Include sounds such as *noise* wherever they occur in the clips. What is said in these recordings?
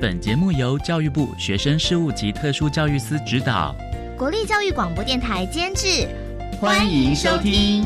本节目由教育部学生事务及特殊教育司指导，国立教育广播电台监制，欢迎收听。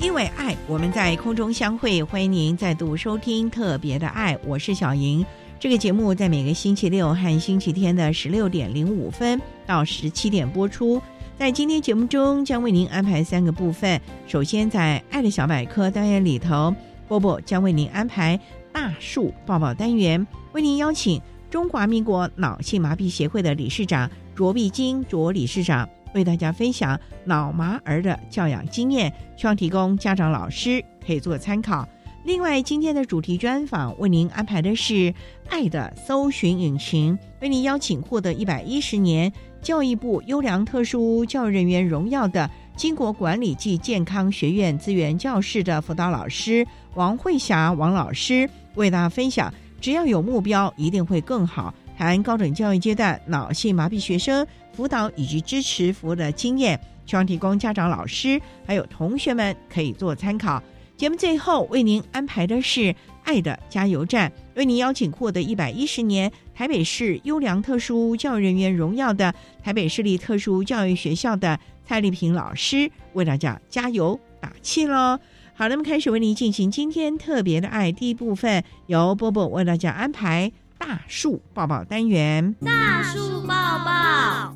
因为爱，我们在空中相会，欢迎您再度收听特别的爱，我是小莹。这个节目在每个星期六和星期天的十六点零五分到十七点播出。在今天节目中，将为您安排三个部分。首先，在“爱的小百科”单元里头，波波将为您安排“大树抱抱”单元，为您邀请中华民国脑性麻痹协会的理事长卓碧金卓理事长为大家分享脑麻儿的教养经验，希望提供家长、老师可以做参考。另外，今天的主题专访为您安排的是《爱的搜寻引擎》，为您邀请获得一百一十年教育部优良特殊教育人员荣耀的金国管理暨健康学院资源教室的辅导老师王慧霞王老师，为大家分享：只要有目标，一定会更好。谈高等教育阶段脑性麻痹学生辅导以及支持服务的经验，希望提供家长、老师还有同学们可以做参考。节目最后为您安排的是“爱的加油站”，为您邀请获得一百一十年 *laughs* 台北市优良特殊教育人员荣耀的台北市立特殊教育学校的蔡丽萍老师，为大家加油打气喽！好，那么开始为您进行今天特别的爱第一部分，由波波为大家安排大树抱抱单元。大树抱抱，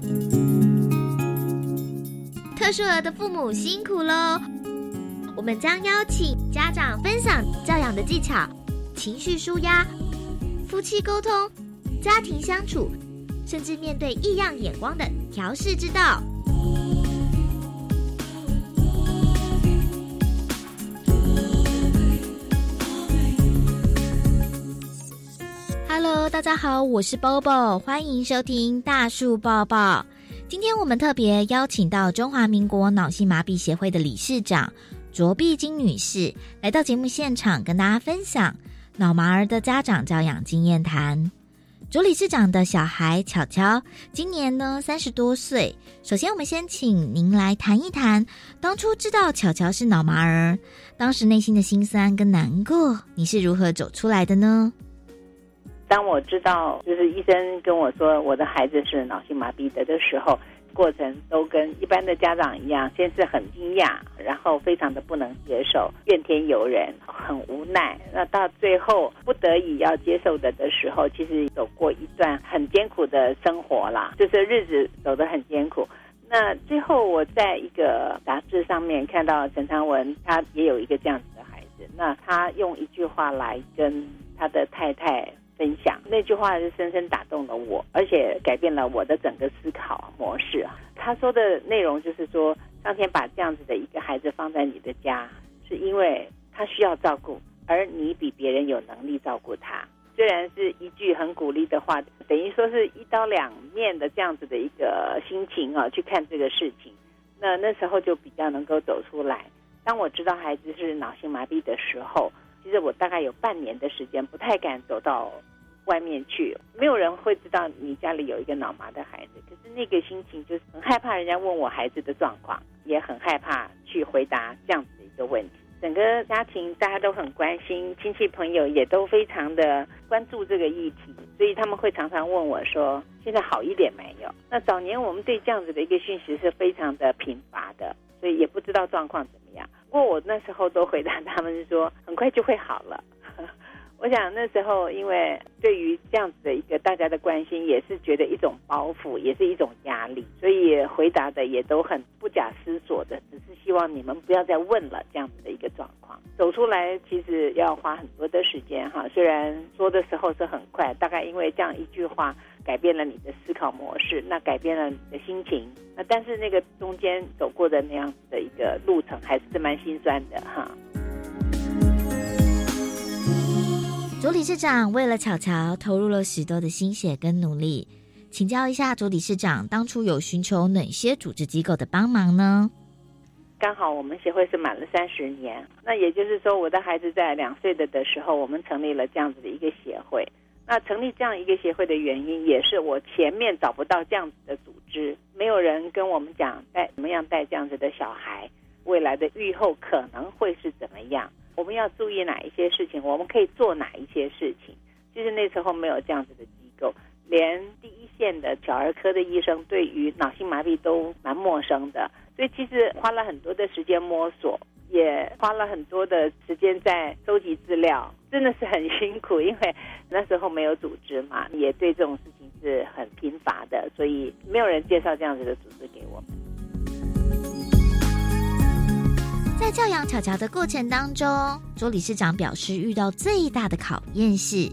特殊儿的父母辛苦喽！我们将邀请家长分享教养的技巧、情绪舒压、夫妻沟通、家庭相处，甚至面对异样眼光的调试之道。Hello，大家好，我是 Bobo，欢迎收听大树抱抱。今天我们特别邀请到中华民国脑性麻痹协会的理事长。卓碧金女士来到节目现场，跟大家分享脑麻儿的家长教养经验谈。主理事长的小孩巧巧今年呢三十多岁。首先，我们先请您来谈一谈，当初知道巧巧是脑麻儿，当时内心的心酸跟难过，你是如何走出来的呢？当我知道，就是医生跟我说我的孩子是脑性麻痹的的时候。过程都跟一般的家长一样，先是很惊讶，然后非常的不能接受，怨天尤人，很无奈。那到最后不得已要接受的的时候，其实走过一段很艰苦的生活啦，*laughs* 就是日子走得很艰苦。那最后我在一个杂志上面看到陈昌文，他也有一个这样子的孩子，那他用一句话来跟他的太太。分享那句话是深深打动了我，而且改变了我的整个思考模式。他说的内容就是说，上天把这样子的一个孩子放在你的家，是因为他需要照顾，而你比别人有能力照顾他。虽然是一句很鼓励的话，等于说是一刀两面的这样子的一个心情啊，去看这个事情。那那时候就比较能够走出来。当我知道孩子是脑性麻痹的时候。其实我大概有半年的时间不太敢走到外面去，没有人会知道你家里有一个脑麻的孩子。可是那个心情就是很害怕人家问我孩子的状况，也很害怕去回答这样子的一个问题。整个家庭大家都很关心，亲戚朋友也都非常的关注这个议题。所以他们会常常问我说：“现在好一点没有？”那早年我们对这样子的一个讯息是非常的贫乏的，所以也不知道状况怎么样。不过我那时候都回答他们说：“很快就会好了。*laughs* ”我想那时候，因为对于这样子的一大家的关心，也是觉得一种包袱，也是一种压力，所以回答的也都很不假思索的，只是希望你们不要再问了这样子的一个状况。走出来其实要花很多的时间哈，虽然说的时候是很快，大概因为这样一句话改变了你的思考模式，那改变了你的心情，那但是那个中间走过的那样子的一个路程，还是蛮心酸的哈。主理事长为了巧巧投入了许多的心血跟努力，请教一下主理事长，当初有寻求哪些组织机构的帮忙呢？刚好我们协会是满了三十年，那也就是说，我的孩子在两岁的的时候，我们成立了这样子的一个协会。那成立这样一个协会的原因，也是我前面找不到这样子的组织，没有人跟我们讲带怎么样带这样子的小孩，未来的预后可能会是怎么样。我们要注意哪一些事情？我们可以做哪一些事情？其实那时候没有这样子的机构，连第一线的小儿科的医生对于脑性麻痹都蛮陌生的，所以其实花了很多的时间摸索，也花了很多的时间在收集资料，真的是很辛苦，因为那时候没有组织嘛，也对这种事情是很贫乏的，所以没有人介绍这样子的组织给我们。在教养巧巧的过程当中，周理事长表示，遇到最大的考验是，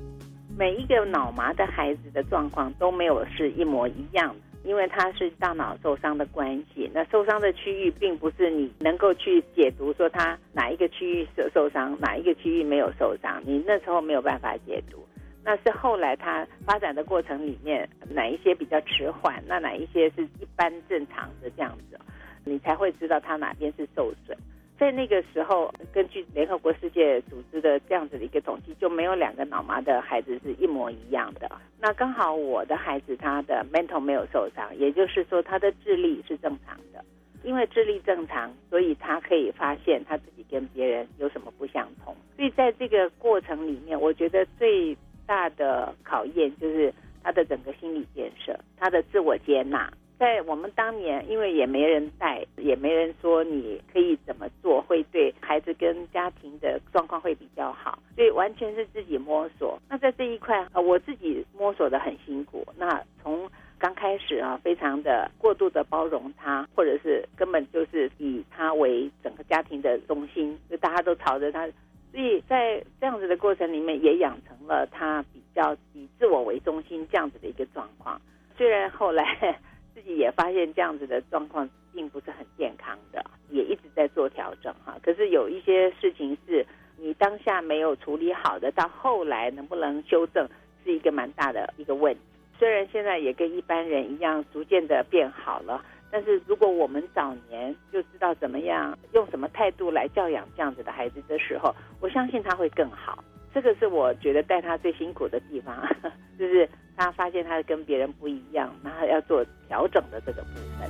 每一个脑麻的孩子的状况都没有是一模一样，因为他是大脑受伤的关系。那受伤的区域并不是你能够去解读说他哪一个区域受受伤，哪一个区域没有受伤，你那时候没有办法解读。那是后来他发展的过程里面，哪一些比较迟缓，那哪一些是一般正常的这样子，你才会知道他哪边是受损。在那个时候，根据联合国世界组织的这样子的一个统计，就没有两个脑麻的孩子是一模一样的。那刚好我的孩子他的 mental 没有受伤，也就是说他的智力是正常的。因为智力正常，所以他可以发现他自己跟别人有什么不相同。所以在这个过程里面，我觉得最大的考验就是他的整个心理建设，他的自我接纳。在我们当年，因为也没人带，也没人说你可以怎么做会对孩子跟家庭的状况会比较好，所以完全是自己摸索。那在这一块，呃，我自己摸索的很辛苦。那从刚开始啊，非常的过度的包容他，或者是根本就是以他为整个家庭的中心，就大家都朝着他。所以在这样子的过程里面，也养成了他比较以自我为中心这样子的一个状况。虽然后来。自己也发现这样子的状况并不是很健康的，也一直在做调整哈。可是有一些事情是你当下没有处理好的，到后来能不能修正，是一个蛮大的一个问题。虽然现在也跟一般人一样，逐渐的变好了，但是如果我们早年就知道怎么样用什么态度来教养这样子的孩子的时候，我相信他会更好。这个是我觉得带他最辛苦的地方，*laughs* 就是他发现他跟别人不一样，然后要做调整的这个部分。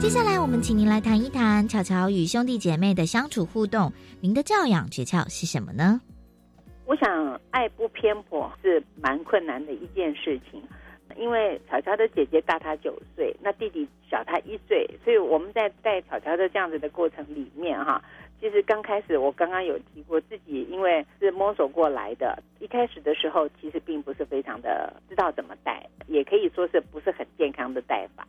接下来，我们请您来谈一谈巧巧与兄弟姐妹的相处互动，您的教养诀窍是什么呢？我想，爱不偏颇是蛮困难的一件事情，因为巧巧的姐姐大他九岁，那弟弟小他一岁，所以我们在带巧巧的这样子的过程里面，哈。其实刚开始，我刚刚有提过，自己因为是摸索过来的，一开始的时候其实并不是非常的知道怎么带，也可以说是不是很健康的带法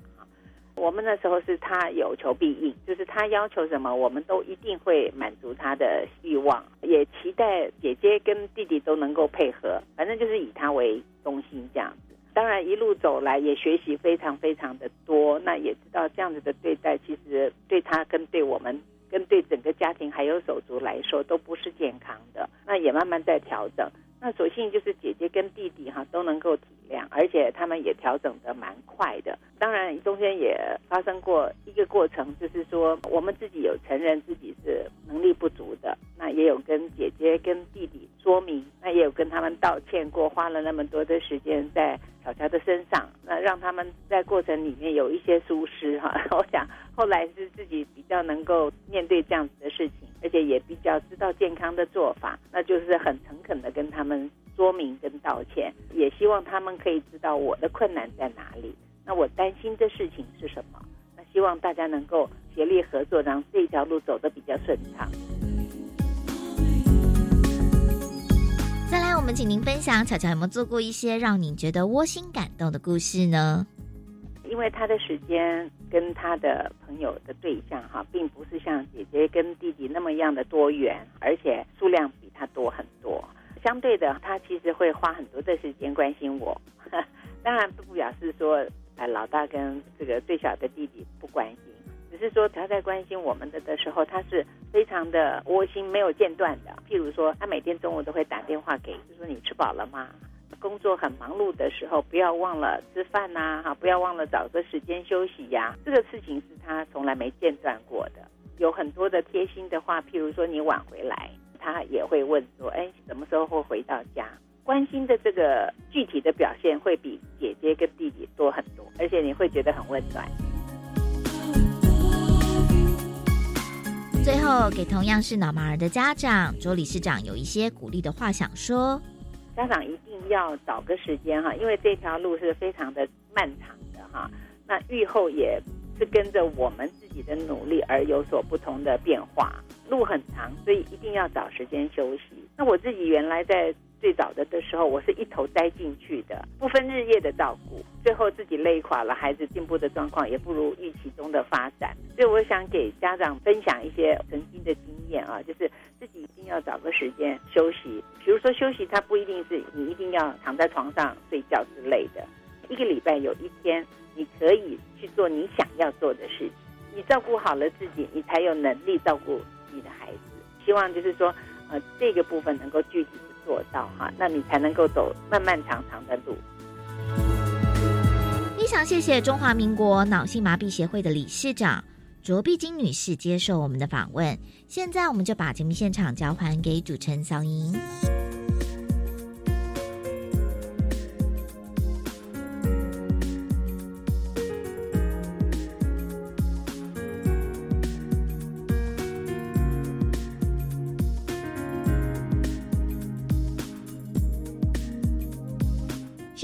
我们那时候是他有求必应，就是他要求什么，我们都一定会满足他的欲望，也期待姐姐跟弟弟都能够配合，反正就是以他为中心这样子。当然一路走来也学习非常非常的多，那也知道这样子的对待，其实对他跟对我们。跟对整个家庭还有手足来说都不是健康的，那也慢慢在调整。那所幸就是姐姐跟弟弟哈都能够体谅，而且他们也调整的蛮快的。当然中间也发生过一个过程，就是说我们自己有承认自己是能力不足的，那也有跟姐姐跟弟弟说明，那也有跟他们道歉过，花了那么多的时间在小乔的身上，那让他们在过程里面有一些疏失哈。*laughs* 我想后来是自己比较能够面对这样子的事情，而且也比较知道健康的做法，那就是很诚恳的跟他们。说明跟道歉，也希望他们可以知道我的困难在哪里，那我担心的事情是什么。那希望大家能够协力合作，让这条路走得比较顺畅。再来，我们请您分享，巧巧有没有做过一些让你觉得窝心感动的故事呢？因为他的时间跟他的朋友的对象哈，并不是像姐姐跟弟弟那么样的多元，而且数量比他多很多。相对的，他其实会花很多的时间关心我。*laughs* 当然不表示说，呃，老大跟这个最小的弟弟不关心，是说他在关心我们的的时候，他是非常的窝心，没有间断的。譬如说，他每天中午都会打电话给，就说你吃饱了吗？工作很忙碌的时候，不要忘了吃饭呐，哈，不要忘了找个时间休息呀。这个事情是他从来没间断过的。有很多的贴心的话，譬如说你晚回来，他也会问说，哎，什么时候会回到家？关心的这个具体的表现会比姐姐跟弟弟多很多，而且你会觉得很温暖。最后，给同样是脑麻儿的家长，周理事长有一些鼓励的话想说。家长一定要找个时间哈，因为这条路是非常的漫长的哈。那愈后也是跟着我们自己的努力而有所不同的变化。路很长，所以一定要找时间休息。那我自己原来在最早的的时候，我是一头栽进去的，不分日夜的照顾，最后自己累垮了，孩子进步的状况也不如预期中的发展。所以我想给家长分享一些曾经的经验啊，就是自己一定要找个时间休息。比如说休息，它不一定是你一定要躺在床上睡觉之类的。一个礼拜有一天，你可以去做你想要做的事情。你照顾好了自己，你才有能力照顾你的孩子。希望就是说，呃，这个部分能够具体的做到哈，那你才能够走漫漫长长的路。非常谢谢中华民国脑性麻痹协会的理事长卓碧金女士接受我们的访问。现在我们就把节目现场交还给主持人小莹。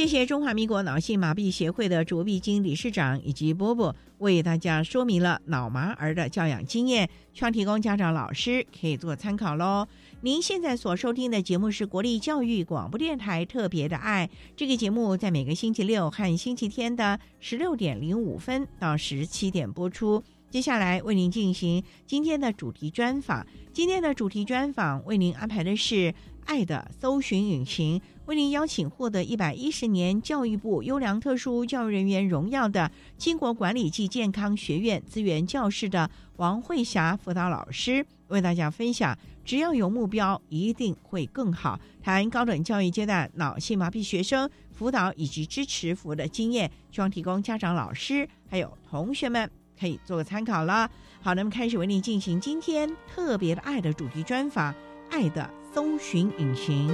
谢谢中华民国脑性麻痹协会的卓碧金理事长以及波波为大家说明了脑麻儿的教养经验，希望提供家长老师可以做参考喽。您现在所收听的节目是国立教育广播电台特别的爱，这个节目在每个星期六和星期天的十六点零五分到十七点播出。接下来为您进行今天的主题专访，今天的主题专访为您安排的是。爱的搜寻引擎为您邀请获得一百一十年教育部优良特殊教育人员荣耀的金国管理暨健康学院资源教室的王慧霞辅导老师，为大家分享：只要有目标，一定会更好。谈高等教育阶段脑性麻痹学生辅导以及支持服务的经验，希望提供家长、老师还有同学们可以做个参考了。好，那么开始为您进行今天特别的爱的主题专访，爱的。搜寻引擎，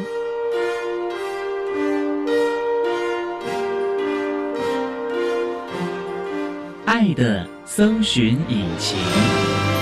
爱的搜寻引擎。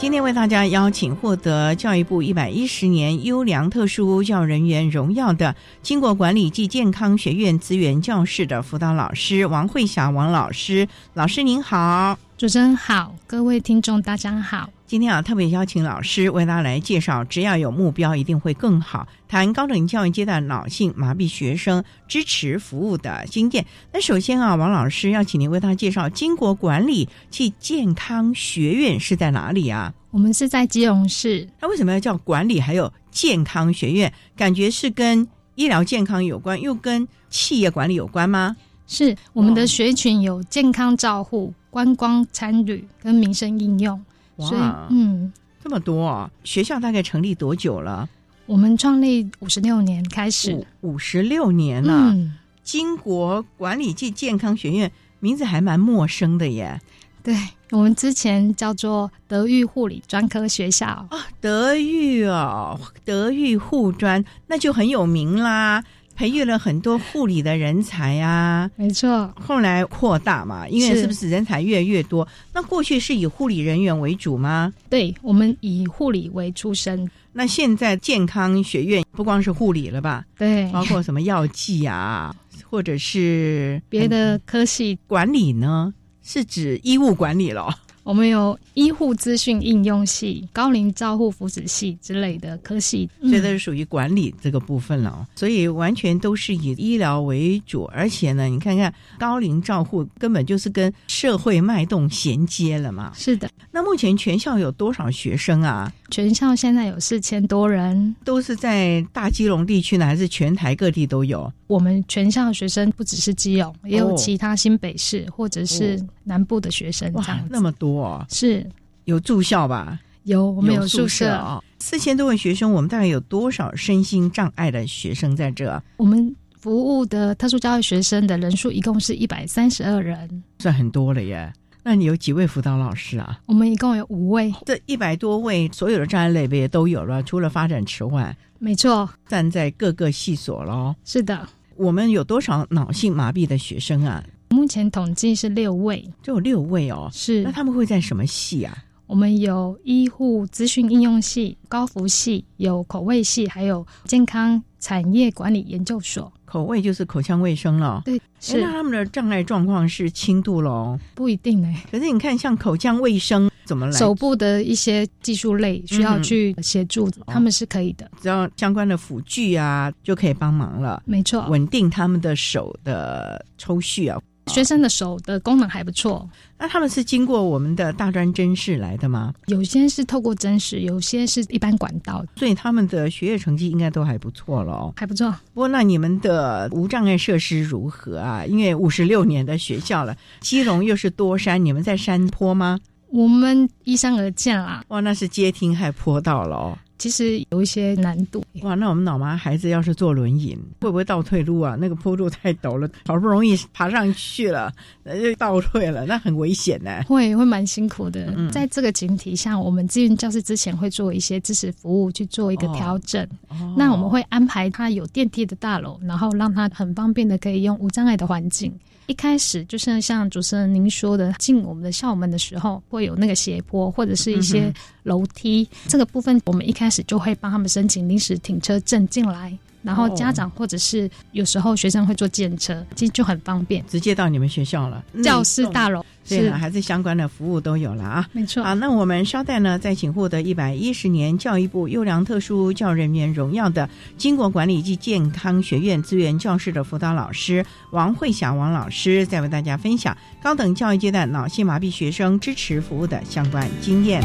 今天为大家邀请获得教育部一百一十年优良特殊教人员荣耀的经过管理暨健康学院资源教室的辅导老师王慧霞王老师，老师您好，主持人好，各位听众大家好。今天啊，特别邀请老师为大家来介绍，只要有目标，一定会更好。谈高等教育阶段脑性麻痹学生支持服务的经验。那首先啊，王老师要请您为大家介绍金国管理暨健康学院是在哪里啊？我们是在基隆市。那为什么要叫管理还有健康学院？感觉是跟医疗健康有关，又跟企业管理有关吗？是我们的学群有健康照护、观光参旅跟民生应用。哇，嗯，这么多啊！学校大概成立多久了？我们创立五十六年开始，五十六年了。金国管理暨健康学院名字还蛮陌生的耶。对我们之前叫做德育护理专科学校啊，德育哦，德育护专那就很有名啦。培育了很多护理的人才啊。没错，后来扩大嘛，因为是是不是人才越来越多？那过去是以护理人员为主吗？对我们以护理为出身，那现在健康学院不光是护理了吧，对，包括什么药剂啊，或者是别的科系，管理呢？是指医务管理了。我们有医护资讯应用系、高龄照护福祉系之类的科系，这是属于管理这个部分了。哦，所以完全都是以医疗为主，而且呢，你看看高龄照护根本就是跟社会脉动衔接了嘛。是的，那目前全校有多少学生啊？全校现在有四千多人，都是在大基隆地区呢，还是全台各地都有？我们全校学生不只是基隆，也有哦其他新北市或者是南部的学生这哇。那么多哦！是有住校吧？有我们有宿宿舍，哦。四千多位学生，我们大概有多少身心障碍的学生在这？我们服务的特殊教育学生的人数一共是一百三十二人，算很多了耶。那你有几位辅导老师啊？我们一共有五位，这一百多位，所有的障碍类别都有了，除了发展迟缓，没错，站在各个系所喽。是的。我们有多少脑性麻痹的学生啊？目前统计是六位，就有六位哦。是那他们会在什么系啊？我们有医护资讯应用系、高服系，有口味系，还有健康产业管理研究所。口味就是口腔卫生了。对，那他们的障碍状况是轻度喽。不一定呢。可是你看，像口腔卫生怎么来？手部的一些技术类需要去协助，他们是可以的。只要相关的辅具啊，就可以帮忙了，没错，稳定他们的手的抽蓄啊。学生的手的功能还不错，那他们是经过我们的大专甄试来的吗？有些是透过真实，有些是一般管道，所以他们的学业成绩应该都还不错了哦。还不错。不过，那你们的无障碍设施如何啊？因为五十六年的学校了，基隆又是多山，你们在山坡吗？我们依山而建啦，哇，那是阶梯还坡道了哦。其实有一些难度。哇，那我们老妈孩子要是坐轮椅，会不会倒退路啊？那个坡度太陡了，*laughs* 好不容易爬上去了，呃就倒退了，那很危险呢。*laughs* 会会蛮辛苦的，嗯在这个前提下，我们志愿教室之前会做一些支持服务去做一个哦调整。哦那我们会安排他有电梯的大楼，然后让他很方便的可以用无障碍的环境。一开始就是像主持人您说的，进我们的校门的时候会有那个斜坡或者是一嗯些楼梯，这个部分我们一开始就会帮他们申请临时停车证进来。然后家长或者是有时候学生会坐电车，其实就很方便。直接到你们学校了，教室大楼，是对了，还是相关的服务都有了啊。没错，啊，那我们稍待呢，再请获得一百一十年教育部优良特殊教育人员荣耀的经国管理及健康学院资源教室的辅导老师王慧霞王老师，再为大家分享高等教育阶段脑性麻痹学生支持服务的相关经验。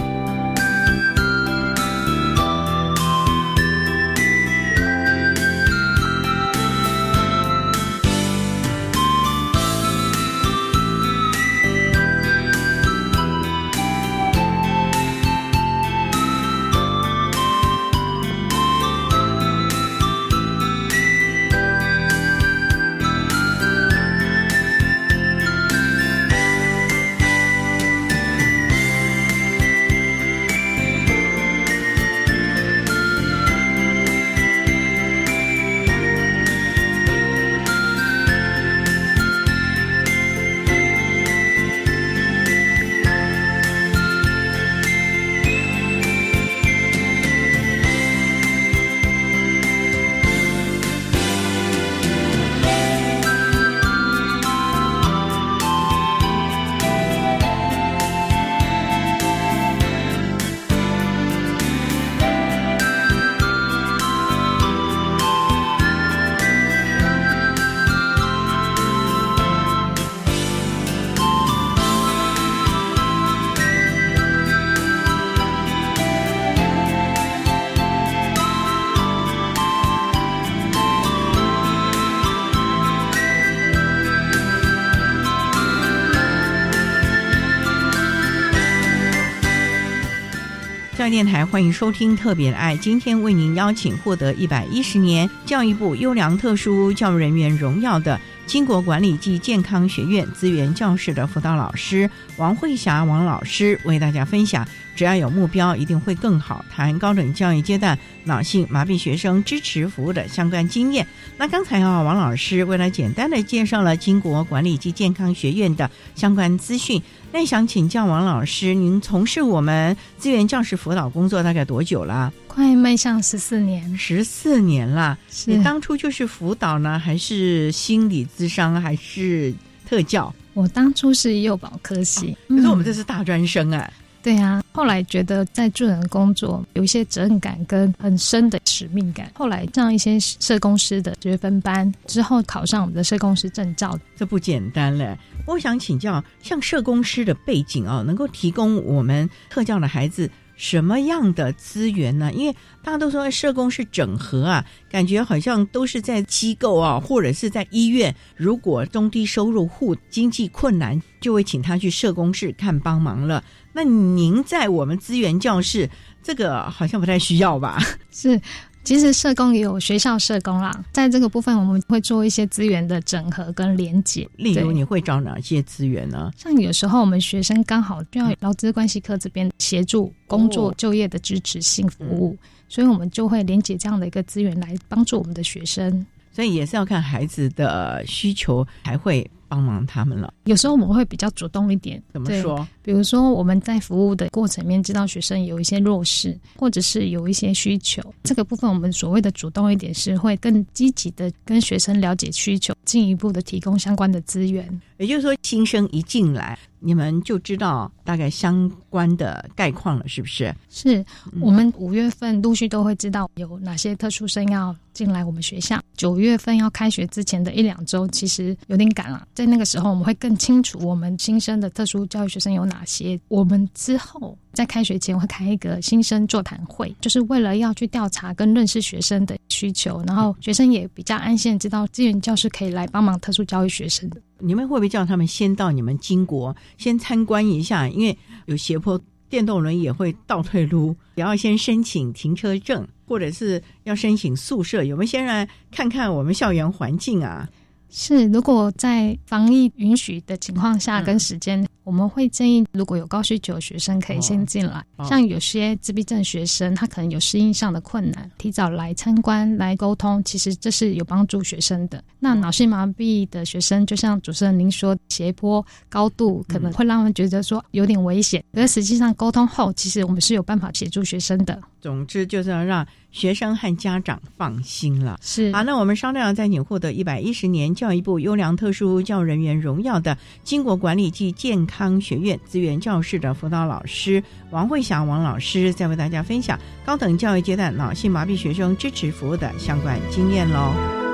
电台欢迎收听《特别的爱》，今天为您邀请获得一百一十年教育部优良特殊教育人员荣耀的金国管理暨健康学院资源教室的辅导老师王慧霞王老师，为大家分享只要有目标，一定会更好。谈高等教育阶段脑性麻痹学生支持服务的相关经验。那刚才啊，王老师为了简单的介绍了金国管理及健康学院的相关资讯。那想请教王老师，您从事我们资源教师辅导工作大概多久了？快迈向十四年，十四年了。你当初就是辅导呢，还是心理咨商，还是特教？我当初是幼保科系，可是我们嗯这是大专生哎、对啊，后来觉得在助人工作有一些责任感跟很深的使命感。后来上一些社工师的学分班之后，考上我们的社工师证照。这不简单嘞。我想请教，像社工师的背景哦，能够提供我们特教的孩子什么样的资源呢？因为大家都说社工是整合啊，感觉好像都是在机构啊，或者是在医院。如果中低收入户经济困难，就会请他去社工室看帮忙了。那您在我们资源教室，这个好像不太需要吧？*laughs* 是，其实社工也有学校社工啦，在这个部分我们会做一些资源的整合跟连结。例如，你会找哪些资源呢？像有时候我们学生刚好需要劳资关系科这边协助工作哦就业的支持性服务，所以我们就会连接这样的一个资源来帮助我们的学生。所以也是要看孩子的需求，才会帮忙他们了。有时候我们会比较主动一点，怎么说？比如说我们在服务的过程里面，知道学生有一些弱势，或者是有一些需求，这个部分我们所谓的主动一点，是会更积极的跟学生了解需求，进一步的提供相关的资源。也就是说，新生一进来，你们就知道大概相关的概况了，是不是？是嗯我们五月份陆续都会知道有哪些特殊生要进来我们学校。九月份要开学之前的一两周，其实有点赶了。在那个时候，我们会更清楚我们新生的特殊教育学生有哪些。我们之后在开学前会开一个新生座谈会，就是为了要去调查跟认识学生的需求，然后学生也比较安心知道资源教师可以来帮忙特殊教育学生的。你们会不会叫他们先到你们金国先参观一下？因为有斜坡，电动轮椅也会倒退路，也要先申请停车证，或者是要申请宿舍。有没有先来看看我们校园环境啊？是，如果在防疫允许的情况下跟时间，我们会建议，如果有高需求的学生可以先进来。哦像有些自闭症学生，他可能有适应上的困难，提早来参观来沟通，其实这是有帮助学生的。那脑性麻痹的学生，就像主持人您说，斜坡高度可能会让他们觉得说有点危险，可是实际上沟通后，其实我们是有办法协助学生的。总之就是要让学生和家长放心了。是好，那我们商量再请获得一百一十年教育部优良特殊教育人员荣耀的经国管理暨健康康学院资源教室的辅导老师王慧霞王老师，在为大家分享高等教育阶段脑性麻痹学生支持服务的相关经验喽。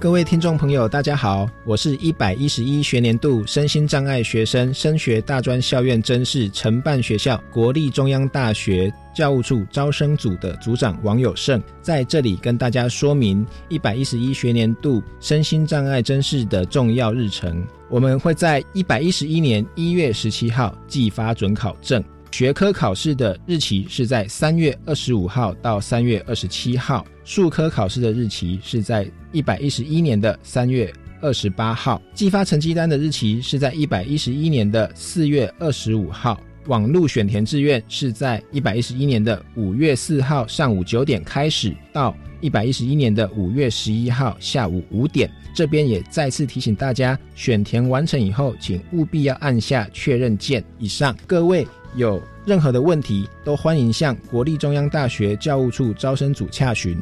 各位听众朋友，大家好，我是一百一十一学年度身心障碍学生升学大专校院甄试承办学校国立中央大学教务处招生组的组长王友胜，在这里跟大家说明一百一十一学年度身心障碍甄试的重要日程。我们会在一百一十一年一月十七号寄发准考证。学科考试的日期是在三月二十五号到三月二十七号，术科考试的日期是在一百一十一年的三月二十八号，寄发成绩单的日期是在一百一十一年的四月二十五号。网络选填志愿是在一百一十一年的五月四号上午九点开始，到一百一十一年的五月十一号下午五点。这边也再次提醒大家，选填完成以后，请务必要按下确认键。以上各位有任何的问题，都欢迎向国立中央大学教务处招生组洽询，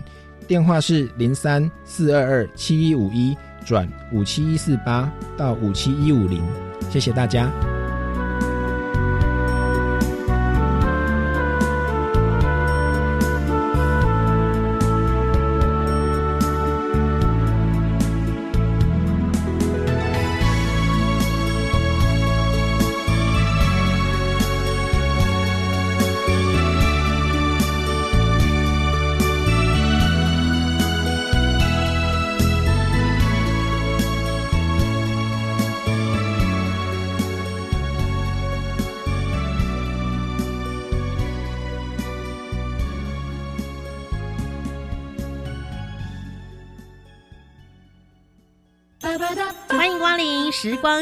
电话是零三四二二七一五一转五七一四八到五七一五零。谢谢大家。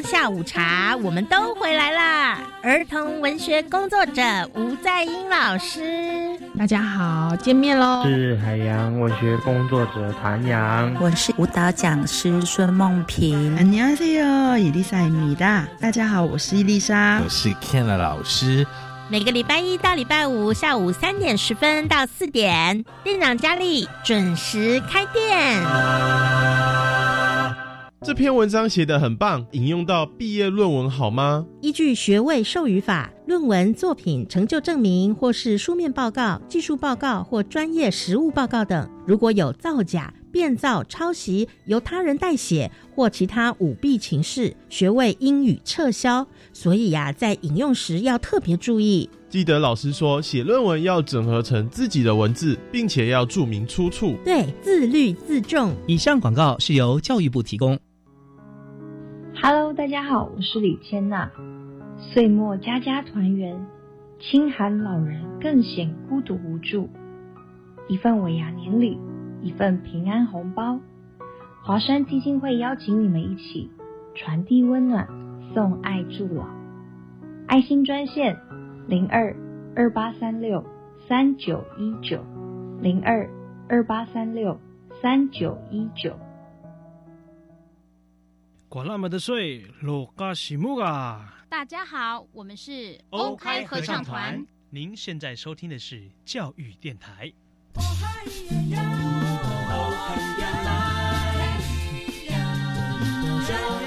下午茶，我们都回来啦！儿童文学工作者吴在英老师，大家好，见面喽！是海洋文学工作者谭阳，我是舞蹈讲师孙梦平。안녕하세요伊丽莎米达，大家好，我是伊丽莎，我是 Ken 老师。每个礼拜一到礼拜五下午三点十分到四点，店长佳丽准时开店。 这篇文章写得很棒，引用到毕业论文好吗？依据学位授予法，论文作品、成就证明或是书面报告、技术报告或专业实务报告等，如果有造假、变造、抄袭、由他人代写或其他舞弊情事，学位应予撤销。所以呀，在引用时要特别注意。记得老师说，写论文要整合成自己的文字，并且要注明出处。对，自律自重。以上广告是由教育部提供。Hello，大家好，我是李千娜。岁末家家团圆，清寒老人更显孤独无助。一份尾牙年礼，一份平安红包。华山基金会邀请你们一起传递温暖，送爱助老。爱心专线零二二八三六三九一九零二二八三六三九一九。管那么的水，落嘎西木啊！大家好，我们是欧开合唱团。您现在收听的是教育电台。教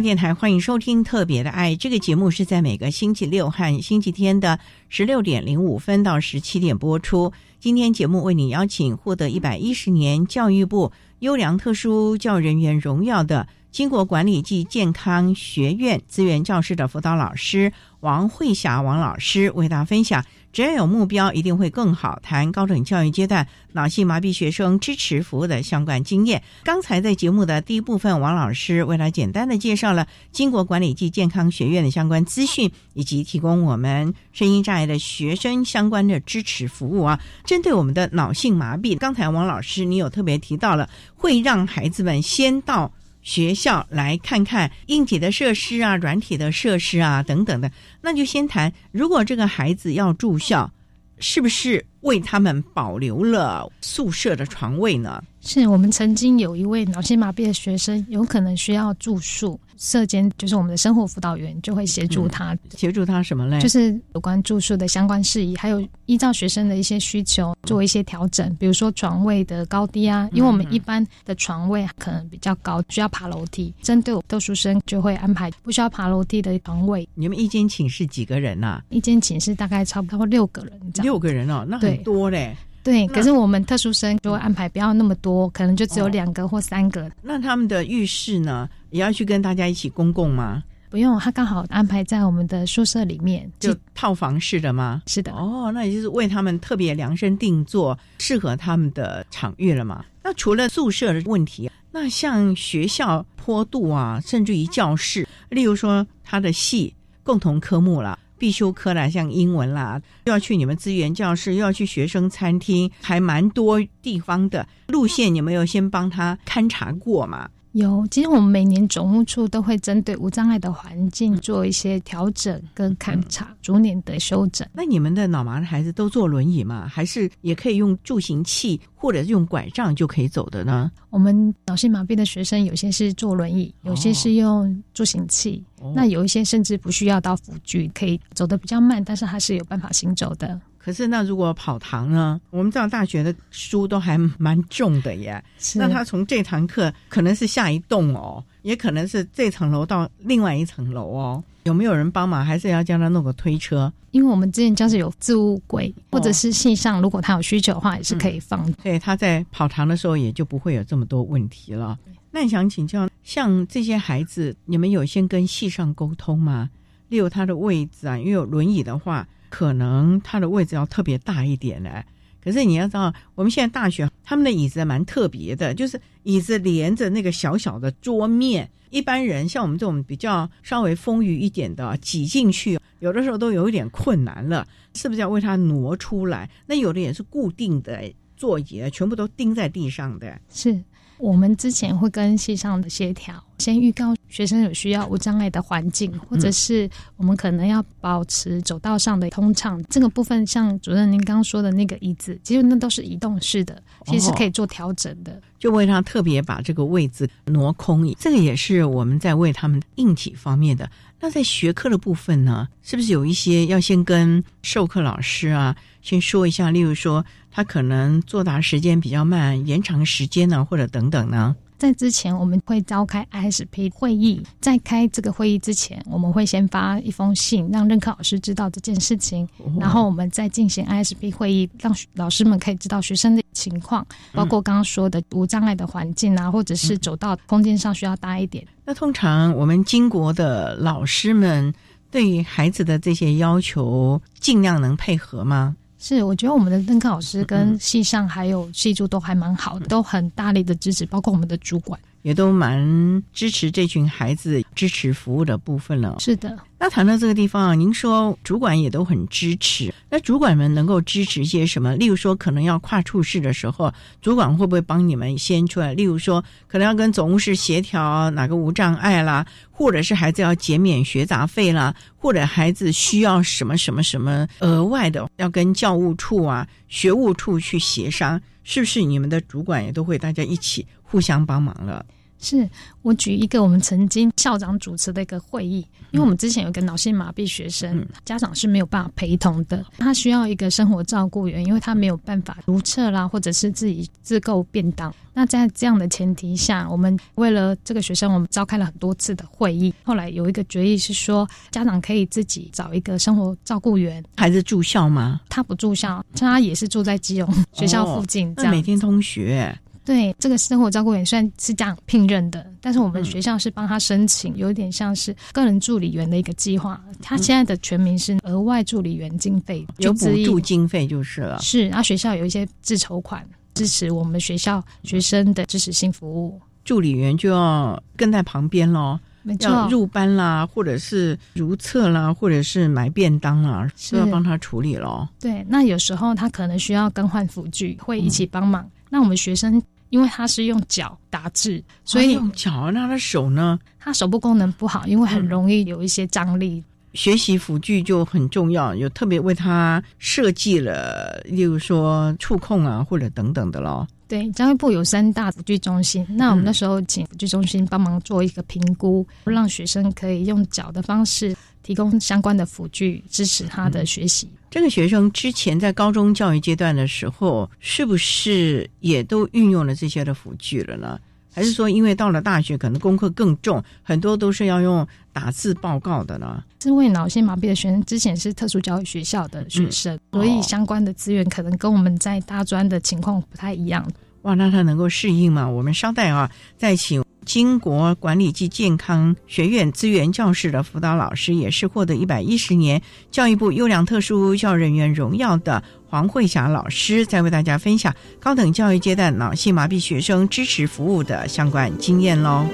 电台欢迎收听《特别的爱》这个节目，是在每个星期六和星期天的十六点零五分到十七点播出。今天节目为你邀请获得一百一十年教育部优良特殊教育人员荣耀的经国管理暨健康学院资源教师的辅导老师王慧霞王老师，为大家分享。只要有目标，一定会更好。谈高等教育阶段脑性麻痹学生支持服务的相关经验。刚才在节目的第一部分，王老师为他简单的介绍了经国管理暨健康学院的相关资讯，以及提供我们声音障碍的学生相关的支持服务啊。针对我们的脑性麻痹，刚才王老师你有特别提到了，会让孩子们先到。学校来看看硬体的设施啊，软体的设施啊，等等的，那就先谈。如果这个孩子要住校，是不是为他们保留了宿舍的床位呢？是我们曾经有一位脑性麻痹的学生，有可能需要住宿。社监就是我们的生活辅导员，就会协助他，协助他什么嘞？就是有关住宿的相关事宜，还有依照学生的一些需求做一些调整，比如说床位的高低啊。因为我们一般的床位可能比较高，需要爬楼梯，针对特殊生就会安排不需要爬楼梯的床位。你们一间寝室几个人呐？一间寝室大概差不多六个人，六个人哦，那很多嘞。对，可是我们特殊生就会安排不要那么多，可能就只有两个或三个。那他们的浴室呢，也要去跟大家一起公共吗？不用，他刚好安排在我们的宿舍里面，就套房式的吗？是的。哦，那也就是为他们特别量身定做，适合他们的场域了嘛？那除了宿舍的问题，那像学校坡度啊，甚至于教室，例如说他的系共同科目了。必修课啦，像英文啦，又要去你们资源教室，又要去学生餐厅，还蛮多地方的路线，你们有先帮他勘察过吗？有，其实我们每年总务处都会针对无障碍的环境做一些调整跟勘察，逐年的修整。那你们的脑麻的孩子都坐轮椅吗？还是也可以用助行器或者用拐杖就可以走的呢？我们脑性麻痹的学生有些是坐轮椅，有些是用助行器，那有一些甚至不需要到辅具，可以走得比较慢，但是还是有办法行走的。可是，那如果跑堂呢？我们知道大学的书都还蛮重的耶。那他从这堂课可能是下一栋哦，也可能是这层楼到另外一层楼哦。有没有人帮忙？还是要叫他弄个推车？因为我们之前教室有置物柜，或者是线上，如果他有需求的话，也是可以放。对，他在跑堂的时候也就不会有这么多问题了。那你想请教，像这些孩子，你们有先跟系上沟通吗？例如他的位置啊，因为有轮椅的话，可能它的位置要特别大一点呢。可是你要知道，我们现在大学他们的椅子蛮特别的，就是椅子连着那个小小的桌面。一般人像我们这种比较稍微丰腴一点的，挤进去有的时候都有一点困难了，是不是要为它挪出来？那有的也是固定的座椅，全部都钉在地上的。是。我们之前会跟系上的协调，先预告学生有需要无障碍的环境，或者是我们可能要保持走道上的通畅。这个部分，像主任您刚刚说的那个椅子，其实那都是移动式的，其实是可以做调整的。就为他特别把这个位置挪空，这个也是我们在为他们硬体方面的。那在学科的部分呢，是不是有一些要先跟授课老师啊先说一下？例如说，他可能作答时间比较慢，延长时间呢，或者等等呢？在之前，我们会召开 ISP 会议。在开这个会议之前，我们会先发一封信，让任课老师知道这件事情，然后我们再进行 ISP 会议，让老师们可以知道学生的情况，包括刚刚说的无障碍的环境啊，或者是走到空间上需要大一点。那通常我们经国的老师们对于孩子的这些要求，尽量能配合吗？是，我觉得我们的任课老师跟系上还有系助都还蛮好的，都很大力的支持，包括我们的主管也都蛮支持这群孩子支持服务的部分了。是的。那谈到这个地方啊，您说主管也都很支持。那主管们能够支持些什么？例如说，可能要跨处室的时候，主管会不会帮你们先出来？例如说，可能要跟总务室协调哪个无障碍啦，或者是孩子要减免学杂费啦，或者孩子需要什么什么什么额外的，要跟教务处啊、学务处去协商，是不是你们的主管也都会大家一起互相帮忙了？是我举一个我们曾经校长主持的一个会议，因为我们之前有一个脑性麻痹学生，家长是没有办法陪同的，他需要一个生活照顾员，因为他没有办法如厕啦，或者是自己自购便当。那在这样的前提下，我们为了这个学生，我们召开了很多次的会议。后来有一个决议是说，家长可以自己找一个生活照顾员。孩子住校吗？他不住校，他也是住在基隆学校附近，这样每天通学。对这个生活照顾员虽然是这样聘任的，但是我们学校是帮他申请，有点像是个人助理员的一个计划。他现在的全名是额外助理员经费，有补助经费就是了。是，然后学校有一些自筹款支持我们学校学生的支持性服务。助理员就要跟在旁边喽，没错，入班啦，或者是如厕啦，或者是买便当啦，都要帮他处理喽。对，那有时候他可能需要更换辅具，会一起帮忙。那我们学生。因为他是用脚打字，所以用脚。那他的手呢？他手部功能不好，因为很容易有一些张力。学习辅具就很重要，有特别为他设计了，例如说触控啊，或者等等的咯。对，教育部有三大辅具中心，那我们那时候请辅具中心帮忙做一个评估，让学生可以用脚的方式提供相关的辅具，支持他的学习。这个学生之前在高中教育阶段的时候，是不是也都运用了这些的辅具了呢？还是说，因为到了大学，可能功课更重，很多都是要用打字报告的呢？这位脑性麻痹的学生，之前是特殊教育学校的学生，所以相关的资源可能跟我们在大专的情况不太一样。哇，那他能够适应吗？我们稍待啊，再请。金国管理暨健康学院资源教室的辅导老师，也是获得一百一十年教育部优良特殊教育人员荣耀的黄慧霞老师，在为大家分享高等教育阶段脑性麻痹学生支持服务的相关经验喽。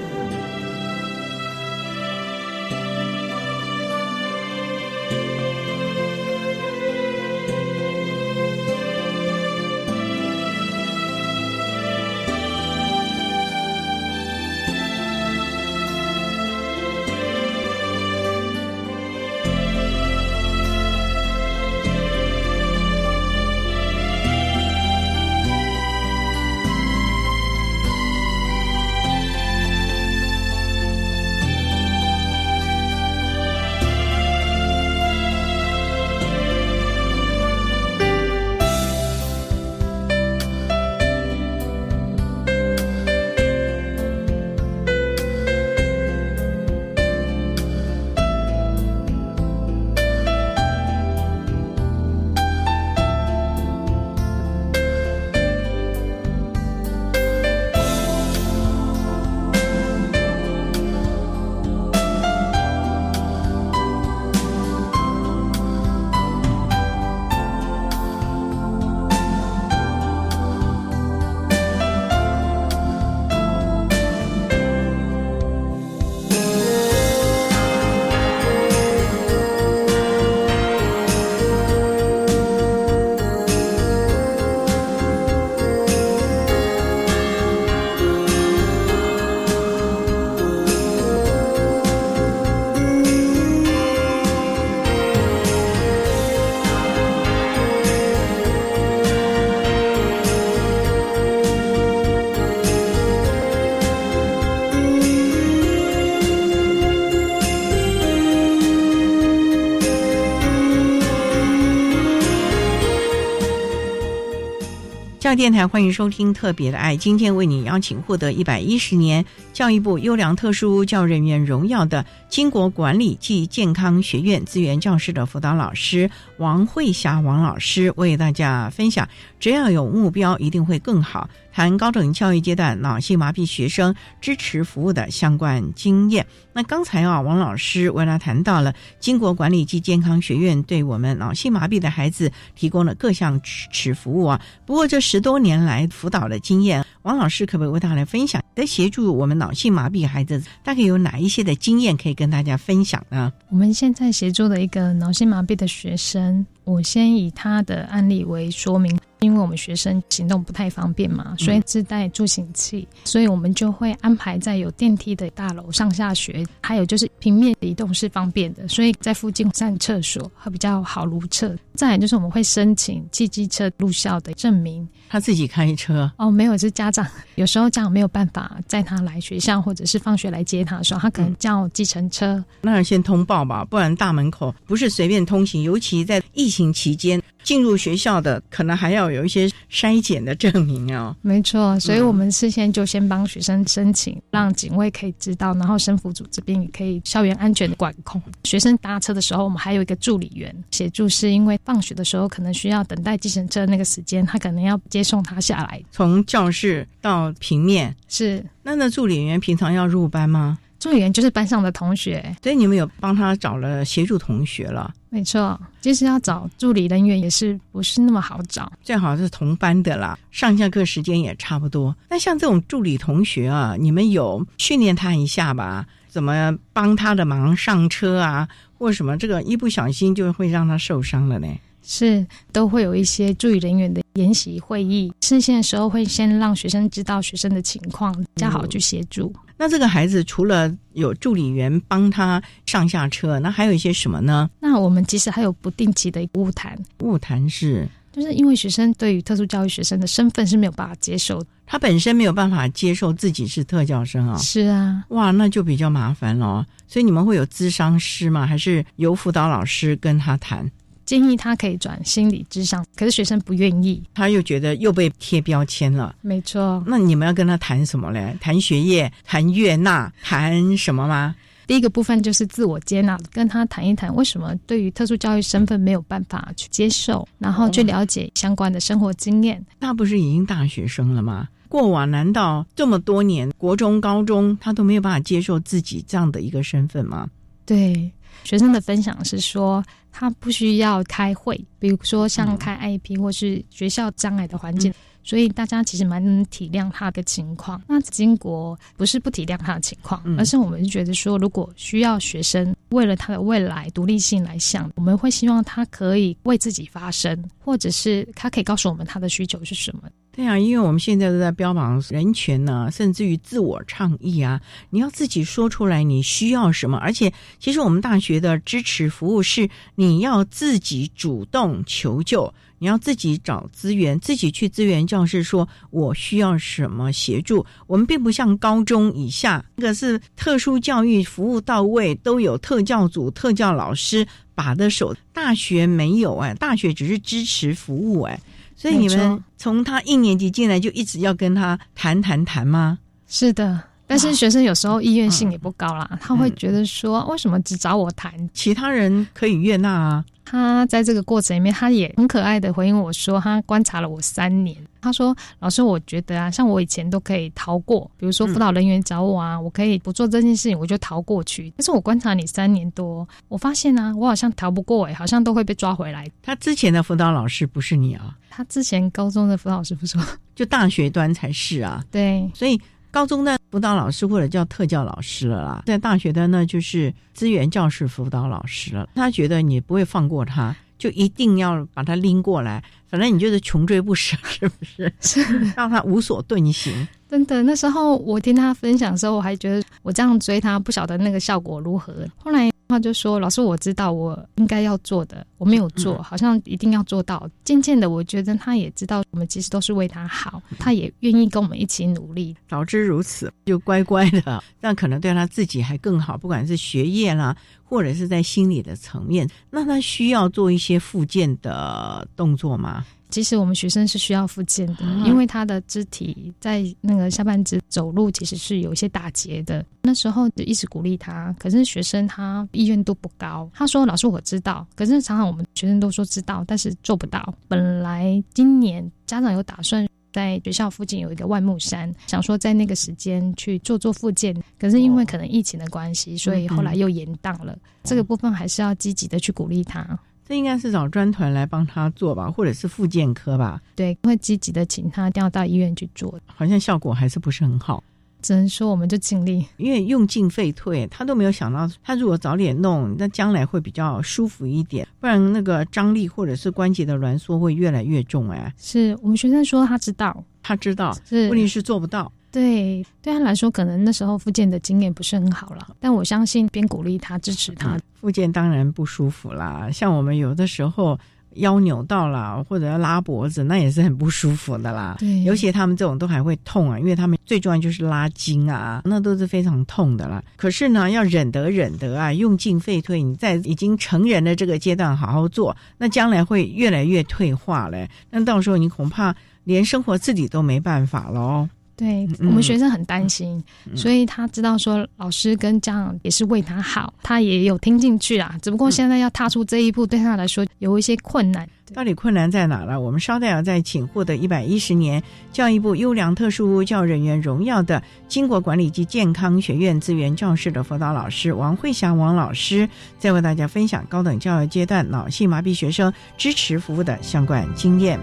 电台欢迎收听《特别的爱》，今天为你邀请获得一百一十年教育部优良特殊教育人员荣耀的金国管理暨健康学院资源教师的辅导老师王慧霞王老师，为大家分享：只要有目标，一定会更好。谈高等教育阶段脑性麻痹学生支持服务的相关经验。那刚才啊，王老师为他谈到了金国管理暨健康学院对我们脑性麻痹的孩子提供了各项支持服务啊。不过这十多年来辅导的经验，王老师可不可以为大家来分享？在协助我们脑性麻痹孩子，大概有哪一些的经验可以跟大家分享呢？我们现在协助的一个脑性麻痹的学生，我先以他的案例为说明。因为我们学生行动不太方便嘛，所以自带助行器，所以我们就会安排在有电梯的大楼上下学，还有就是平面移动是方便的，所以在附近上厕所会比较好如厕。再来就是我们会申请骑机车入校的证明。他自己开车哦，没有是家长，有时候家长没有办法载他来学校，或者是放学来接他的时候，他可能叫计程车。那先通报吧，不然大门口不是随便通行，尤其在疫情期间进入学校的，可能还要有一些筛检的证明哦。没错，所以我们事先就先帮学生申请，让警卫可以知道，然后生辅组这边也可以校园安全的管控。学生搭车的时候，我们还有一个助理员协助，是因为放学的时候可能需要等待计程车那个时间，他可能要接送他下来，从教室到平面是。那那助理员平常要入班吗？助理员就是班上的同学，所以你们有帮他找了协助同学了。没错，其实要找助理人员也是不是那么好找，最好是同班的啦，上下课时间也差不多。那像这种助理同学啊，你们有训练他一下吧？怎么帮他的忙上车啊，或什么？这个一不小心就会让他受伤了呢？是，都会有一些助理人员的研习会议，事先的时候会先让学生知道学生的情况，比较好去协助。那这个孩子除了有助理员帮他上下车，那还有一些什么呢？那我们其实还有不定期的物谈。物谈是，就是因为学生对于特殊教育学生的身份是没有办法接受，他本身没有办法接受自己是特教生啊。是啊，哇，那就比较麻烦了。所以你们会有咨商师吗？还是由辅导老师跟他谈？建议他可以转心理智商，可是学生不愿意，他又觉得又被贴标签了。没错，那你们要跟他谈什么嘞？谈学业，谈悦纳，谈什么吗？第一个部分就是自我接纳，跟他谈一谈为什么对于特殊教育身份没有办法去接受，然后去了解相关的生活经验。那不是已经大学生了吗？过往难道这么多年，国中、高中他都没有办法接受自己这样的一个身份吗？对。学生的分享是说，他不需要开会，比如说像开 IP 或是学校障碍的环境，所以大家其实蛮能体谅他的情况。那金国不是不体谅他的情况，而是我们觉得说，如果需要学生为了他的未来独立性来想，我们会希望他可以为自己发声，或者是他可以告诉我们他的需求是什么。对啊，因为我们现在都在标榜人权呢，甚至于自我倡议啊，你要自己说出来你需要什么。而且，其实我们大学的支持服务是你要自己主动求救，你要自己找资源，自己去资源教室说我需要什么协助。我们并不像高中以下，那个是特殊教育服务到位，都有特教组、特教老师把的手。大学没有哎，大学只是支持服务哎。所以你们从他一年级进来就一直要跟他谈谈谈吗？是的，但是学生有时候意愿性也不高啦，他会觉得说，为什么只找我谈，其他人可以悦纳啊？他在这个过程里面，他也很可爱的回应我说，他观察了我三年。他说：“老师，我觉得啊，像我以前都可以逃过，比如说辅导人员找我啊，我可以不做这件事情，我就逃过去。但是我观察你三年多，我发现啊，我好像逃不过，哎，好像都会被抓回来。他之前的辅导老师不是你啊？他之前高中的辅导老师不是，就大学端才是啊。对，所以。”高中的辅导老师或者叫特教老师了啦，在大学的呢就是资源教室辅导老师了。他觉得你不会放过他，就一定要把他拎过来，反正你就是穷追不舍，是不是？是让他无所遁形。真的，那时候我听他分享的时候，我还觉得我这样追他，不晓得那个效果如何。后来。他就说：“老师，我知道我应该要做的，我没有做，好像一定要做到。渐渐的，我觉得他也知道我们其实都是为他好，他也愿意跟我们一起努力。早知如此，就乖乖的，*laughs* 那可能对他自己还更好。不管是学业啦，或者是在心理的层面，那他需要做一些复健的动作吗？其实我们学生是需要复健的，嗯因为他的肢体在那个下半肢走路其实是有一些打结的。那时候就一直鼓励他，可是学生他意愿度不高。他说：“老师，我知道。”可是常常我们学生都说知道，但是做不到。本来今年家长有打算。在学校附近有一个万木山，想说在那个时间去做做复健，可是因为可能疫情的关系，所以后来又延档了。这个部分还是要积极的去鼓励他。这应该是找专团来帮他做吧，或者是复健科吧？对，会积极的请他调到医院去做。好像效果还是不是很好。只能说我们就尽力，因为用进废退，他都没有想到，他如果早点弄，那将来会比较舒服一点，不然那个张力或者是关节的挛缩会越来越重。哎，是我们学生说他知道，他知道，是问题是做不到。对，对他来说，可能那时候复健的经验不是很好了，但我相信边鼓励他、支持他。嗯、复健当然不舒服啦，像我们有的时候。腰扭到了，或者要拉脖子，那也是很不舒服的啦。对，尤其他们这种都还会痛啊，因为他们最重要就是拉筋啊，那都是非常痛的啦。可是呢，要忍得忍得啊，用进废退。你在已经成人的这个阶段好好做，那将来会越来越退化嘞。那到时候你恐怕连生活自己都没办法喽。对我们学生很担心，嗯、所以他知道说老师跟家长也是为他好，他也有听进去啦。只不过现在要踏出这一步，对他来说有一些困难。到底困难在哪了？我们稍待要再请获得一百一十年教育部优良特殊教育人员荣耀的经国管理及健康学院资源教室的辅导老师王慧霞王老师，再为大家分享高等教育阶段脑性麻痹学生支持服务的相关经验。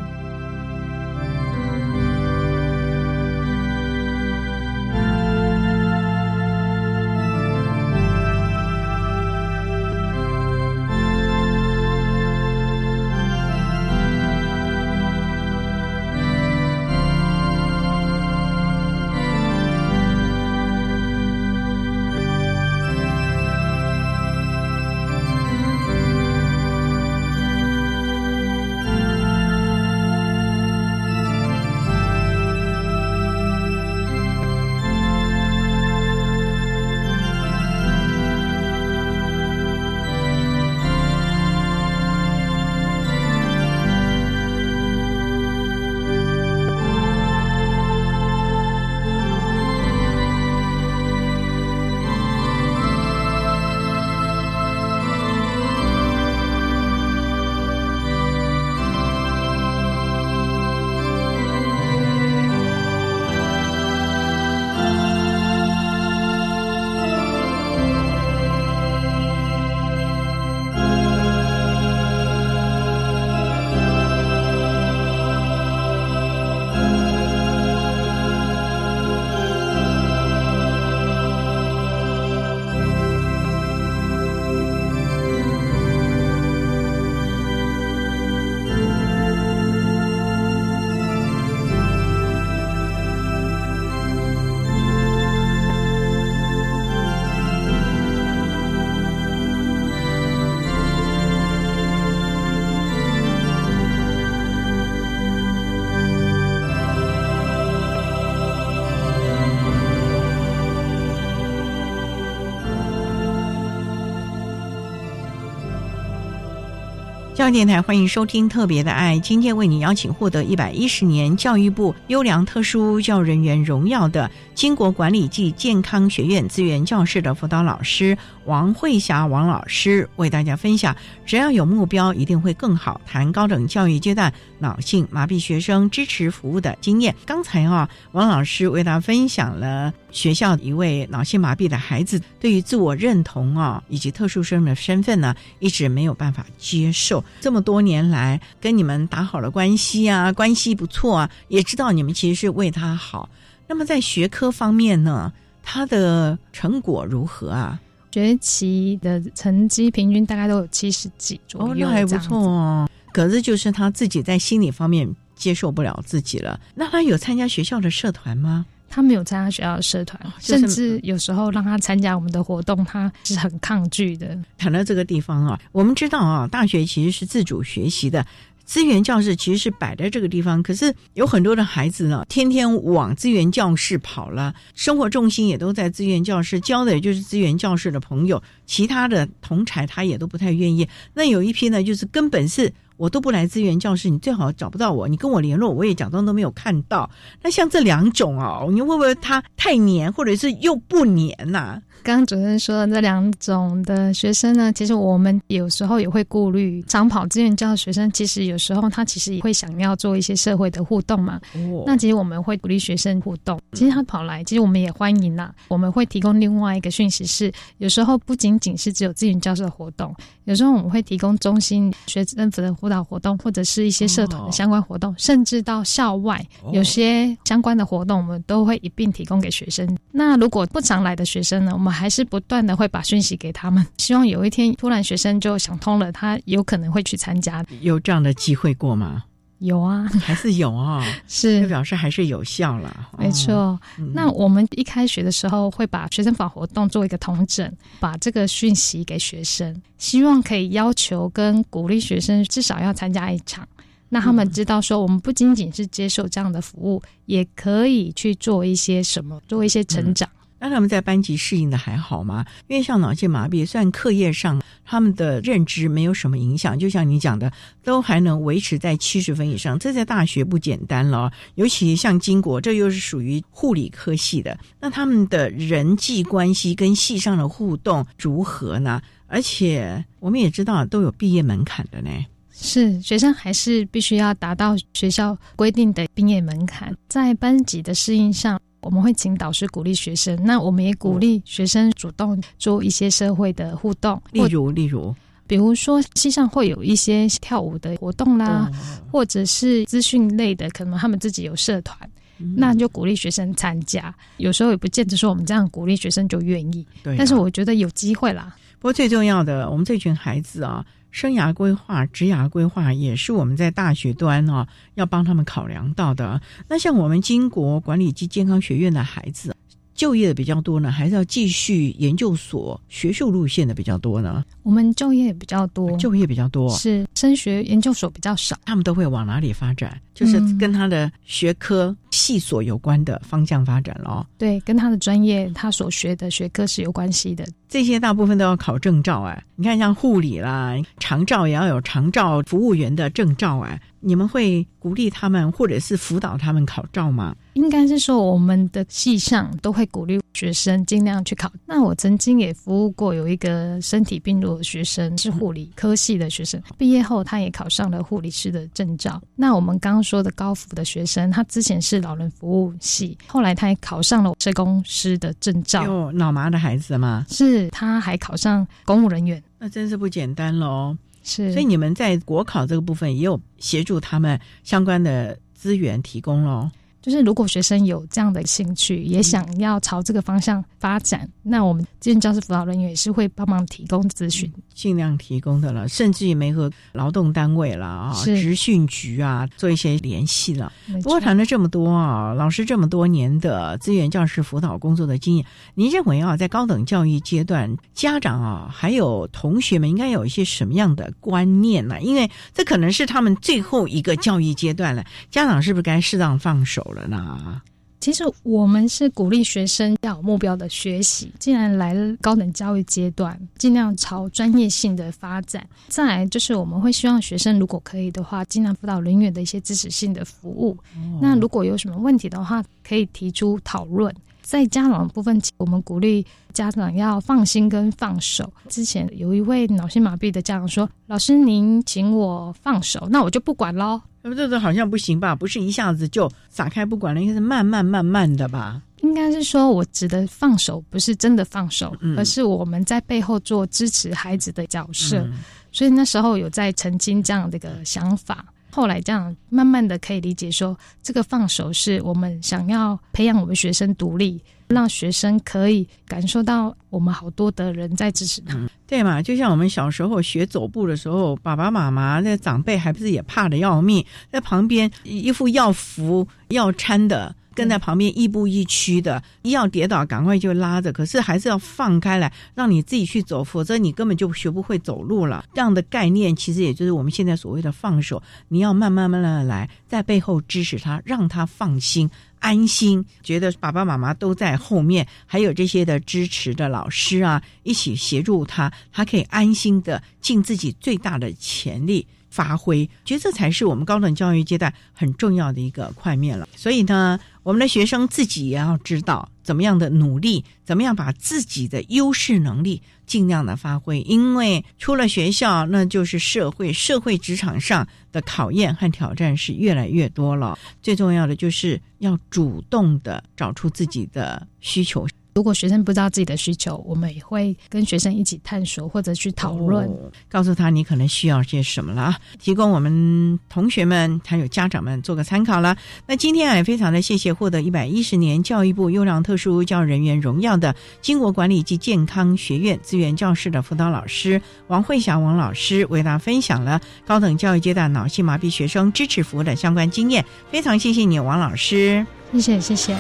教育电台欢迎收听《特别的爱》，今天为你邀请获得一百一十年教育部优良特殊教育人员荣耀的经国管理暨健康学院资源教室的辅导老师王慧霞王老师，为大家分享：只要有目标，一定会更好。谈高等教育阶段脑性麻痹学生支持服务的经验。刚才啊，王老师为大家分享了学校一位脑性麻痹的孩子对于自我认同啊，以及特殊生的身份呢，一直没有办法接受。这么多年来，跟你们打好了关系啊，关系不错啊，也知道你们其实是为他好。那么在学科方面呢，他的成果如何啊？学期的成绩平均大概都有七十几左右，哦，那还不错哦。可是就是他自己在心理方面接受不了自己了。那他有参加学校的社团吗？他没有参加学校的社团，就是甚至有时候让他参加我们的活动，他是很抗拒的。谈到这个地方啊，我们知道啊，大学其实是自主学习的。资源教室其实是摆在这个地方，可是有很多的孩子呢，天天往资源教室跑了，生活重心也都在资源教室，交的也就是资源教室的朋友，其他的同才他也都不太愿意。那有一批呢，就是根本是我都不来资源教室，你最好找不到我，你跟我联络，我也假装都没有看到。那像这两种哦，你会不会他太黏，或者是又不黏呐？刚刚主任说的这两种的学生呢，其实我们有时候也会顾虑，长跑志愿教的学生，其实有时候他其实也会想要做一些社会的互动嘛。哦，那其实我们会鼓励学生互动。其实他跑来，其实我们也欢迎啦。我们会提供另外一个讯息是，有时候不仅仅是只有志愿教室的活动，有时候我们会提供中心学政府的辅导活动，或者是一些社团的相关活动，甚至到校外有些相关的活动，我们都会一并提供给学生。那如果不常来的学生呢，我们还是不断的会把讯息给他们，*laughs* 希望有一天突然学生就想通了，他有可能会去参加。有这样的机会过吗？有啊，还是有啊，*laughs* 是表示还是有效了。没错，那我们一开学的时候会把学生法活动做一个统整，把这个讯息给学生，希望可以要求跟鼓励学生至少要参加一场，那他们知道说我们不仅仅是接受这样的服务，也可以去做一些什么，做一些成长。那他们在班级适应的还好吗？因为像脑性麻痹，虽然课业上他们的认知没有什么影响，就像你讲的，都还能维持在七十分以上，这在大学不简单了。尤其像金国，这又是属于护理科系的，那他们的人际关系跟系上的互动如何呢？而且我们也知道都有毕业门槛的呢。是学生还是必须要达到学校规定的毕业门槛，在班级的适应上。我们会请导师鼓励学生，那我们也鼓励学生主动做一些社会的互动，例如，例如，比如说，系上会有一些跳舞的活动啦，或者是资讯类的，可能他们自己有社团，那就鼓励学生参加。有时候也不见得说我们这样鼓励学生就愿意，对但是我觉得有机会啦。不过最重要的，我们这群孩子啊。生涯规划、职涯规划也是我们在大学端哦要帮他们考量到的。那像我们金国管理及健康学院的孩子，就业的比较多呢，还是要继续研究所学术路线的比较多呢？我们就业比较多，就业比较多，是升学研究所比较少。他们都会往哪里发展？就是跟他的学科系所有关的方向发展了。对，跟他的专业、他所学的学科是有关系的。这些大部分都要考证照哎，你看像护理啦，长照也要有长照服务员的证照哎。你们会鼓励他们或者是辅导他们考照吗？应该是说我们的系上都会鼓励学生尽量去考。那我曾经也服务过有一个身体病弱的学生，是护理科系的学生，毕业后他也考上了护理师的证照。那我们刚刚说的高福的学生，他之前是老人服务系，后来他也考上了社工师的证照。有脑麻的孩子吗？是。他还考上公务人员，那真是不简单喽。是，所以你们在国考这个部分也有协助他们相关的资源提供喽。就是如果学生有这样的兴趣，也想要朝这个方向发展，那我们这教师辅导人员也是会帮忙提供咨询，尽量提供的了，甚至于没和劳动单位了啊，职训局啊做一些联系了。不过谈了这么多啊，老师这么多年的资源教师辅导工作的经验，您认为啊，在高等教育阶段，家长啊还有同学们应该有一些什么样的观念呢？因为这可能是他们最后一个教育阶段了，家长是不是该适当放手？了呢？其实我们是鼓励学生要有目标的学习。既然来了高等教育阶段，尽量朝专业性的发展。再来就是我们会希望学生如果可以的话，尽量辅导人员的一些支持性的服务。那如果有什么问题的话，可以提出讨论。在家长部分，我们鼓励家长要放心跟放手。之前有一位脑性麻痹的家长说：“老师，您请我放手，那我就不管喽。”这个好像不行吧？不是一下子就撒开不管了，应该是慢慢慢慢的吧？应该是说我指的放手，不是真的放手，而是我们在背后做支持孩子的角色。所以那时候有在澄清这样的一个想法。后来这样慢慢的可以理解，说这个放手是我们想要培养我们学生独立，让学生可以感受到我们好多的人在支持他。对嘛？就像我们小时候学走步的时候，爸爸妈妈那长辈还不是也怕的要命，在旁边一副要扶要搀的。跟在旁边亦步亦趋的，一要跌倒赶快就拉着，可是还是要放开来，让你自己去走，否则你根本就学不会走路了。这样的概念其实也就是我们现在所谓的放手，你要慢慢慢慢的来，在背后支持他，让他放心安心，觉得爸爸妈妈都在后面，还有这些的支持的老师啊，一起协助他，他可以安心的尽自己最大的潜力。发挥，觉得这才是我们高等教育阶段很重要的一个块面了。所以呢，我们的学生自己也要知道怎么样的努力，怎么样把自己的优势能力尽量的发挥。因为出了学校，那就是社会，社会职场上的考验和挑战是越来越多了。最重要的就是要主动的找出自己的需求。如果学生不知道自己的需求，我们也会跟学生一起探索或者去讨论，告诉他你可能需要些什么了，提供我们同学们还有家长们做个参考了。那今天也非常的谢谢获得一百一十年教育部优良特殊教育人员荣耀的经国管理及健康学院资源教室的辅导老师王慧霞王老师，为大家分享了高等教育阶段脑性麻痹学生支持服务的相关经验。非常谢谢你，王老师，谢谢谢谢。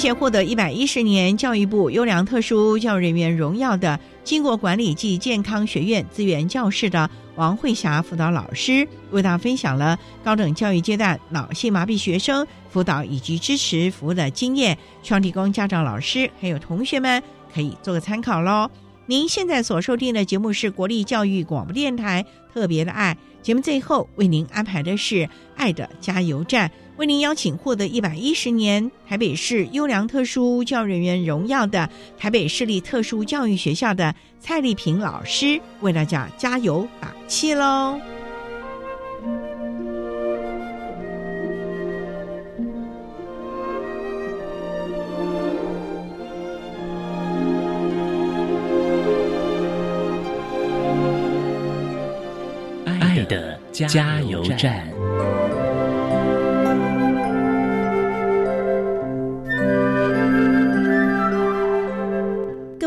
谢获得一百一十年教育部优良特殊教育人员荣耀的经过管理暨健康学院资源教室的王慧霞辅导老师，为大家分享了高等教育阶段脑性麻痹学生辅导以及支持服务的经验，希望提供家长、老师还有同学们可以做个参考喽。您现在所收听的节目是国立教育广播电台特别的爱节目，最后为您安排的是爱的加油站。为您邀请获得一百一十年台北市优良特殊教育人员荣耀的台北市立特殊教育学校的蔡丽萍老师，为大家加油打气喽！爱的加油站。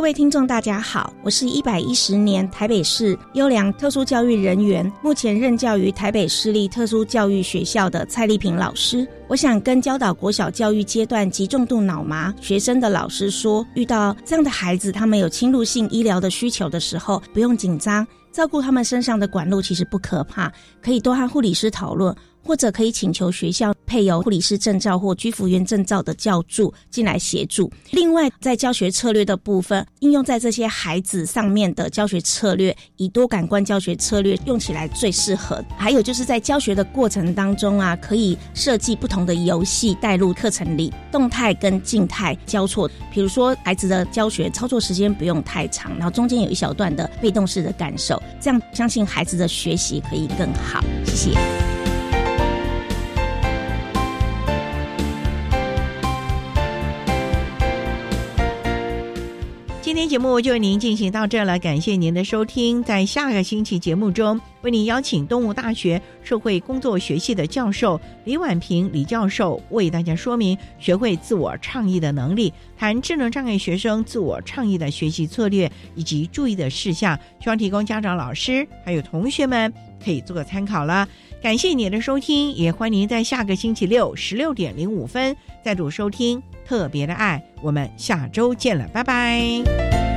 各位听众，大家好，我是一百一十年台北市优良特殊教育人员，目前任教于台北市立特殊教育学校的蔡丽萍老师。我想跟教导国小教育阶段极重度脑麻学生的老师说，遇到这样的孩子，他们有侵入性医疗的需求的时候，不用紧张，照顾他们身上的管路其实不可怕，可以多和护理师讨论。或者可以请求学校配有护理师证照或居服员证照的教助进来协助。另外，在教学策略的部分，应用在这些孩子上面的教学策略，以多感官教学策略用起来最适合。还有就是在教学的过程当中啊，可以设计不同的游戏带入课程里，动态跟静态交错。比如说，孩子的教学操作时间不用太长，然后中间有一小段的被动式的感受，这样相信孩子的学习可以更好。谢谢。天节目就为您进行到这了，感谢您的收听。在下个星期节目中，为您邀请东吴大学社会工作学系的教授李婉平李教授为大家说明学会自我倡议的能力，谈智能障碍学生自我倡议的学习策略以及注意的事项，希望提供家长、老师还有同学们可以做个参考了。感谢您的收听，也欢迎您在下个星期六十六点零五分再度收听。特别的爱，我们下周见了，拜拜。